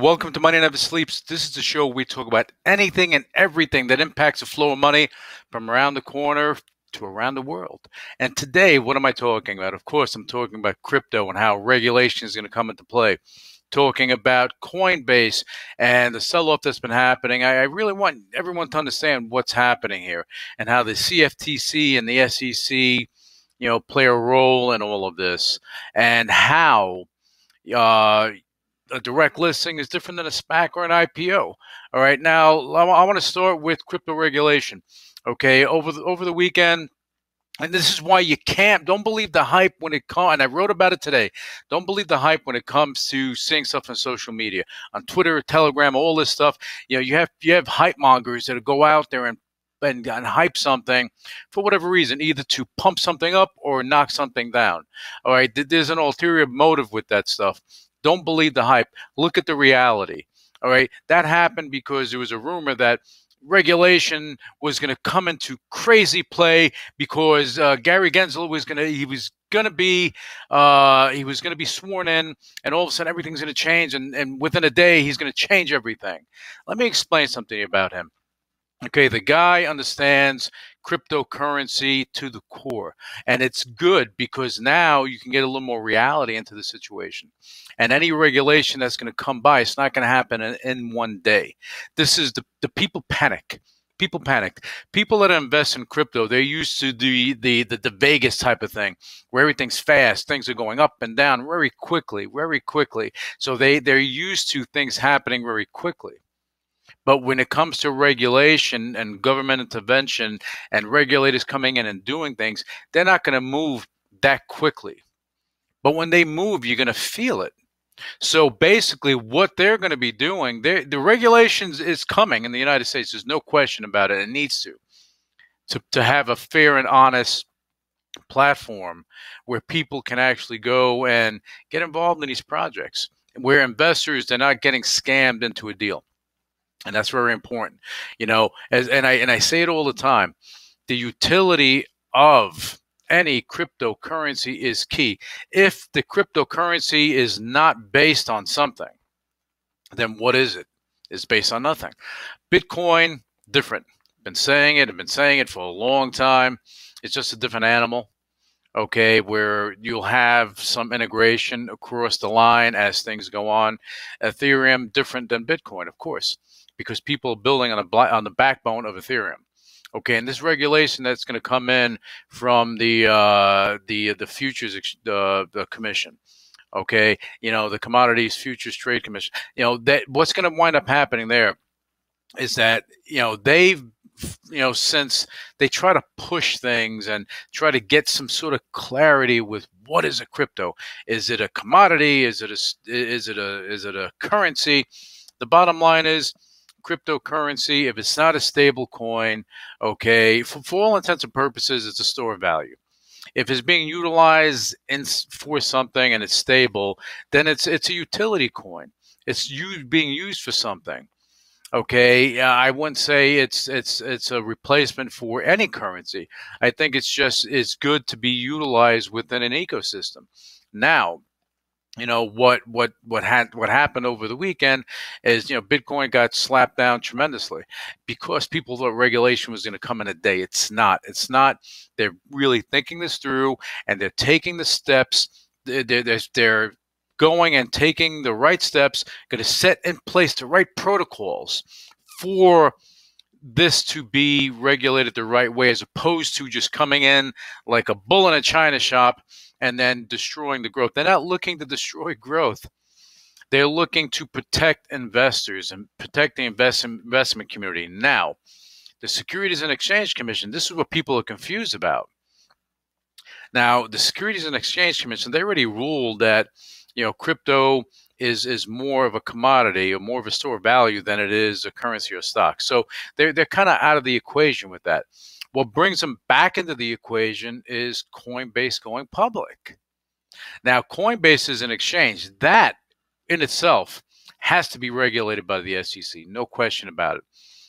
welcome to Money Never Sleeps. This is the show where we talk about anything and everything that impacts the flow of money from around the corner to around the world. And today, what am I talking about? Of course, I'm talking about crypto and how regulation is going to come into play. Talking about Coinbase and the sell off that's been happening. I, I really want everyone to understand what's happening here and how the CFTC and the SEC, you know, play a role in all of this and how uh, a direct listing is different than a SPAC or an IPO. All right, now I want to start with crypto regulation. Okay, over the, over the weekend, and this is why you can't don't believe the hype when it comes. And I wrote about it today. Don't believe the hype when it comes to seeing stuff on social media, on Twitter, Telegram, all this stuff. You know, you have you have hype mongers that go out there and and, and hype something for whatever reason, either to pump something up or knock something down. All right, there's an ulterior motive with that stuff. Don't believe the hype. Look at the reality. All right. That happened because there was a rumor that regulation was going to come into crazy play because uh, Gary Gensler was going to he was going to be uh, he was going to be sworn in, and all of a sudden everything's going to change, and, and within a day he's going to change everything. Let me explain something about him. Okay, the guy understands cryptocurrency to the core. And it's good because now you can get a little more reality into the situation. And any regulation that's going to come by, it's not going to happen in, in one day. This is the, the people panic people panicked. People that invest in crypto, they're used to the, the the the Vegas type of thing, where everything's fast, things are going up and down very quickly, very quickly. So they they're used to things happening very quickly. But when it comes to regulation and government intervention and regulators coming in and doing things, they're not going to move that quickly. But when they move, you're going to feel it. So basically, what they're going to be doing, the regulations is coming in the United States. There's no question about it. It needs to, to, to have a fair and honest platform where people can actually go and get involved in these projects, where investors they're not getting scammed into a deal and that's very important you know as and i and i say it all the time the utility of any cryptocurrency is key. If the cryptocurrency is not based on something then what is it? It's based on nothing. Bitcoin different. Been saying it i've been saying it for a long time. It's just a different animal okay, where you'll have some integration across the line as things go on. Ethereum different than Bitcoin, of course because people are building on the on the backbone of Ethereum. Okay, and this regulation that's going to come in from the uh, the the futures uh, the commission. Okay, you know the commodities futures trade commission. You know that what's going to wind up happening there is that you know they've you know since they try to push things and try to get some sort of clarity with what is a crypto is it a commodity is it a is it a is it a currency the bottom line is cryptocurrency, if it's not a stable coin, okay, for, for all intents and purposes, it's a store of value. If it's being utilized in, for something and it's stable, then it's it's a utility coin. It's being used for something. Okay, I wouldn't say it's it's it's a replacement for any currency. I think it's just it's good to be utilized within an ecosystem. Now, you know what what what had what happened over the weekend is you know bitcoin got slapped down tremendously because people thought regulation was going to come in a day. It's not. It's not. They're really thinking this through and they're taking the steps. They're, they're, they're going and taking the right steps going to set in place the right protocols for this to be regulated the right way as opposed to just coming in like a bull in a china shop and then destroying the growth. They're not looking to destroy growth. They're looking to protect investors and protect the investment investment community. Now, the Securities and Exchange Commission, this is what people are confused about. Now, the Securities and Exchange Commission, they already ruled that you know, crypto is is more of a commodity or more of a store of value than it is a currency or stock. So they're they're kind of out of the equation with that. What brings them back into the equation is Coinbase going public. Now, Coinbase is an exchange that in itself has to be regulated by the SEC, no question about it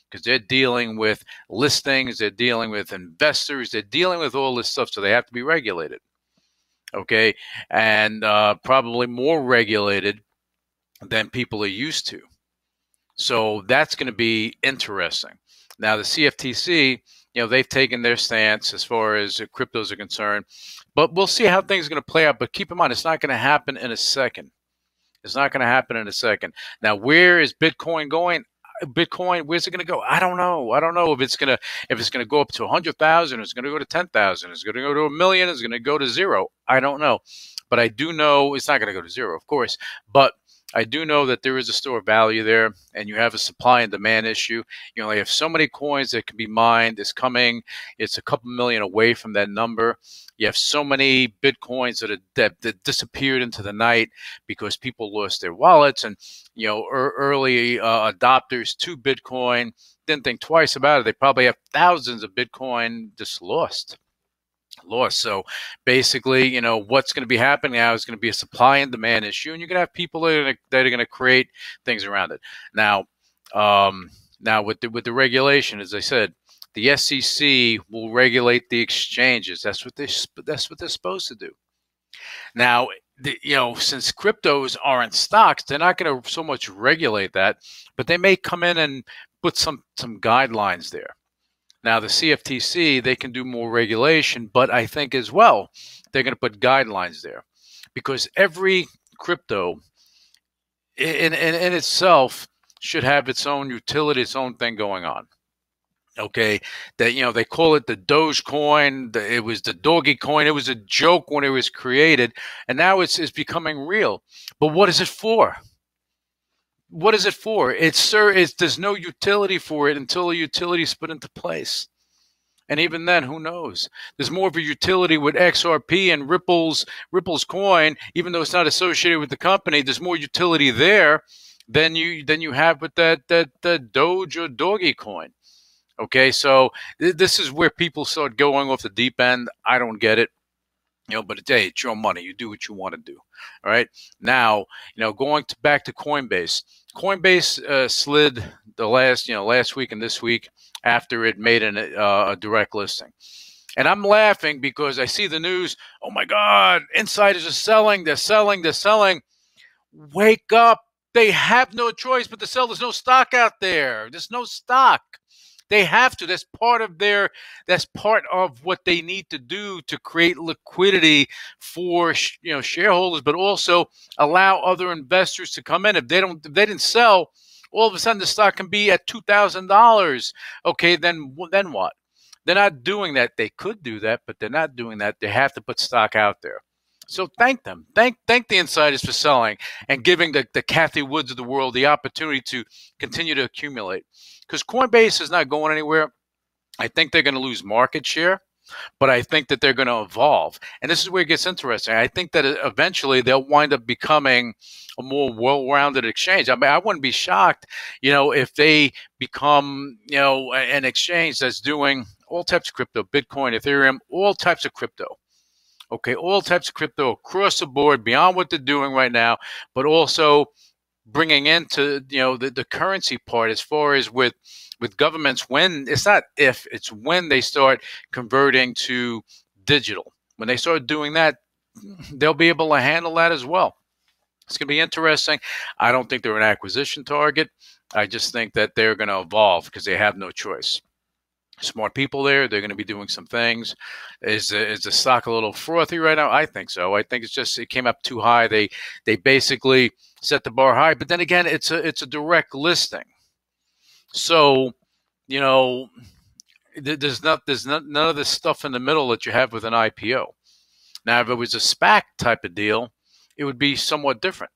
because they're dealing with listings, they're dealing with investors, they're dealing with all this stuff, so they have to be regulated. Okay, and uh, probably more regulated than people are used to. So that's going to be interesting. Now, the CFTC, you know, they've taken their stance as far as cryptos are concerned, but we'll see how things are going to play out. But keep in mind, it's not going to happen in a second. It's not going to happen in a second. Now, where is Bitcoin going? Bitcoin, where's it going to go? I don't know. I don't know if it's going to if it's going to go up to a hundred thousand. It's going to go to ten thousand. It's going to go to a million. It's going to go to zero. I don't know, but I do know it's not going to go to zero, of course. But I do know that there is a store of value there, and you have a supply and demand issue. You only have so many coins that can be mined. It's coming. It's a couple million away from that number. You have so many bitcoins that, are, that, that disappeared into the night because people lost their wallets, and you know er, early uh, adopters to Bitcoin didn't think twice about it. They probably have thousands of Bitcoin just lost loss. So basically, you know, what's going to be happening now is going to be a supply and demand issue, and you're going to have people that are going to, that are going to create things around it. Now, um, now with the with the regulation, as I said, the SEC will regulate the exchanges. That's what they that's what they're supposed to do. Now, the, you know, since cryptos aren't stocks, they're not going to so much regulate that, but they may come in and put some some guidelines there. Now, the CFTC, they can do more regulation, but I think as well, they're going to put guidelines there because every crypto in, in, in itself should have its own utility, its own thing going on. Okay, that you know they call it the Dogecoin. The, it was the Doggy Coin. It was a joke when it was created, and now it's it's becoming real. But what is it for? What is it for? It's sir, it's there's no utility for it until a utility is put into place. And even then, who knows? There's more of a utility with XRP and Ripple's Ripple's coin, even though it's not associated with the company. There's more utility there than you than you have with that that that Doge or Doggy coin. Okay, so th- this is where people start going off the deep end. I don't get it. You know, but hey, it's your money. You do what you want to do. All right. Now, you know, going to, back to Coinbase. Coinbase uh, slid the last, you know, last week and this week after it made an, uh, a direct listing. And I'm laughing because I see the news. Oh my God, insiders are selling. They're selling. They're selling. Wake up. They have no choice but to sell. There's no stock out there. There's no stock. They have to. That's part of their. That's part of what they need to do to create liquidity for you know shareholders, but also allow other investors to come in. If they don't, if they didn't sell, all of a sudden the stock can be at two thousand dollars. Okay, then then what? They're not doing that. They could do that, but they're not doing that. They have to put stock out there. So thank them. Thank thank the insiders for selling and giving the, the Cathie Woods of the world the opportunity to continue to accumulate. Because Coinbase is not going anywhere. I think they're going to lose market share, but I think that they're going to evolve. And this is where it gets interesting. I think that uh, eventually they'll wind up becoming a more well-rounded exchange. I mean, I wouldn't be shocked, you know, if they become, you know, an exchange that's doing all types of crypto, Bitcoin, Ethereum, all types of crypto Okay, all types of crypto across the board, beyond what they're doing right now, but also bringing into you know the, the currency part as far as with with governments when it's not if it's when they start converting to digital. When they start doing that they'll be able to handle that as well. It's going to be interesting. I don't think they're an acquisition target. I just think that they're going to evolve because they have no choice smart people there. They're going to be doing some things. Is is the stock a little frothy right now? I think so. I think it's just it came up too high. They they basically set the bar high. But then again, it's a it's a direct listing, so you know there's not there's not, none of this stuff in the middle that you have with an IPO. Now, if it was a SPAC type of deal, it would be somewhat different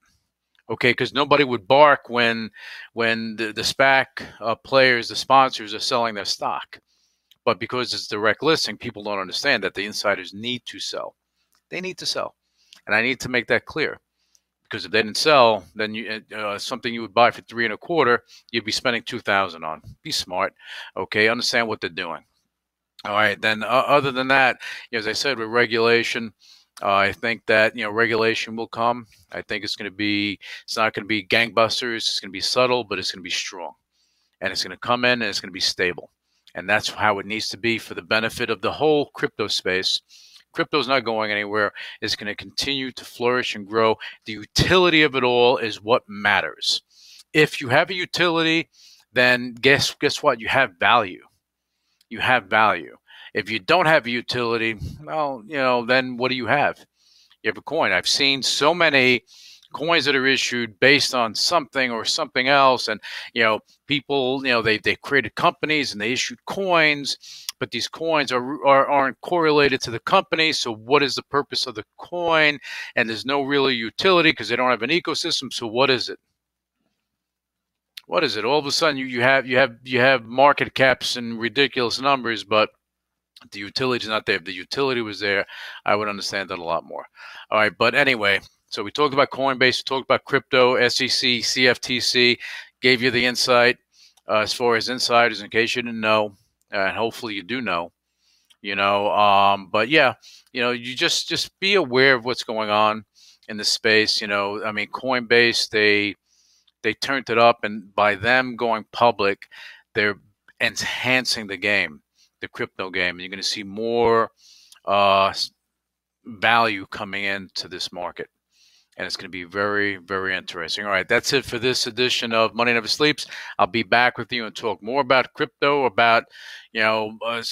okay because nobody would bark when when the, the spac uh, players the sponsors are selling their stock but because it's direct listing, people don't understand that the insiders need to sell. They need to sell. And I need to make that clear because if they didn't sell, then you uh, something you would buy for three and a quarter, you'd be spending two thousand on. Be smart, okay? Understand what they're doing. All right. Then, uh, other than that, as I said, with regulation, uh, I think that you know regulation will come. I think it's going to be. It's not going to be gangbusters. It's going to be subtle, but it's going to be strong, and it's going to come in and it's going to be stable, and that's how it needs to be for the benefit of the whole crypto space Crypto is not going anywhere. It's going to continue to flourish and grow. The utility of it all is what matters. If you have a utility, then guess guess what? You have value. You have value. If you don't have a utility, well, you know, then what do you have? You have a coin. I've seen so many coins that are issued based on something or something else and you know people you know they, they created companies and they issued coins but these coins are, are aren't correlated to the company so what is the purpose of the coin? And there's no real utility because they don't have an ecosystem so what is it? What is it? All of a sudden you, you have you have you have market caps and ridiculous numbers but the utility is not there. If the utility was there i would understand that a lot more. All right but anyway so we talked about Coinbase, we talked about crypto, SEC, CFTC, gave you the insight uh, as far as insiders in case you didn't know, and hopefully you do know. You know, um, but yeah, you know, you just just be aware of what's going on in the space. You know, I mean, Coinbase they they turned it up, and by them going public, they're enhancing the game, the crypto game, and you're going to see more uh, value coming into this market and it's going to be very, very interesting. All right, that's it for this edition of Money Never Sleeps. I'll be back with you and talk more about crypto, about you know uh,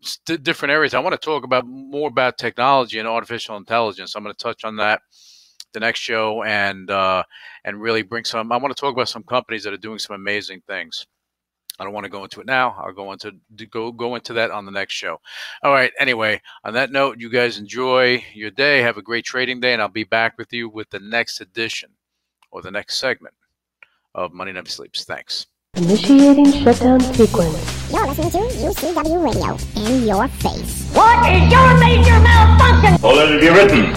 st- different areas. I want to talk about more about technology and artificial intelligence. I'm going to touch on that the next show and uh, and really bring some. I want to talk about some companies that are doing some amazing things. I don't want to go into it now. I'll go into go go into that on the next show. All right. Anyway, on that note, you guys enjoy your day. Have a great trading day, and I'll be back with you with the next edition or the next segment of Money Never Sleeps. Thanks. Initiating shutdown sequence. You're listening to UCW Radio in your face. What is your major malfunction? So let it be written.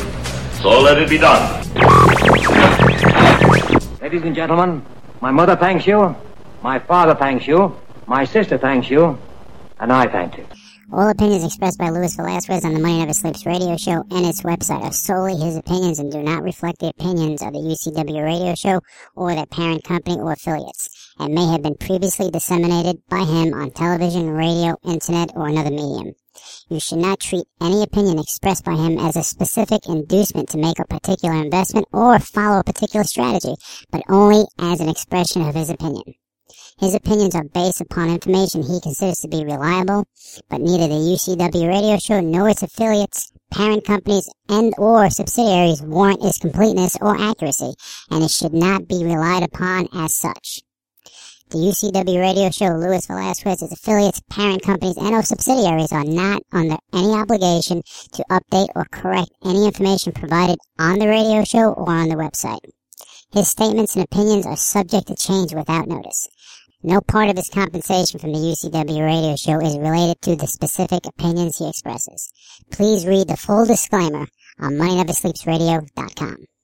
So let it be done. Ladies and gentlemen, my mother thanks you. My father thanks you. My sister thanks you. And I thank you. All opinions expressed by Luis Velazquez on the Money Never Sleeps radio show and its website are solely his opinions and do not reflect the opinions of the UCW radio show or their parent company or affiliates, and may have been previously disseminated by him on television, radio, internet, or another medium. You should not treat any opinion expressed by him as a specific inducement to make a particular investment or follow a particular strategy, but only as an expression of his opinion. His opinions are based upon information he considers to be reliable, but neither the UCW radio show nor its affiliates, parent companies, and or subsidiaries warrant its completeness or accuracy, and it should not be relied upon as such. The UCW radio show Luis Velazquez, its affiliates, parent companies, and or subsidiaries are not under any obligation to update or correct any information provided on the radio show or on the website. His statements and opinions are subject to change without notice. No part of his compensation from the UCW radio show is related to the specific opinions he expresses. Please read the full disclaimer on MoneyNeverSleepsRadio.com.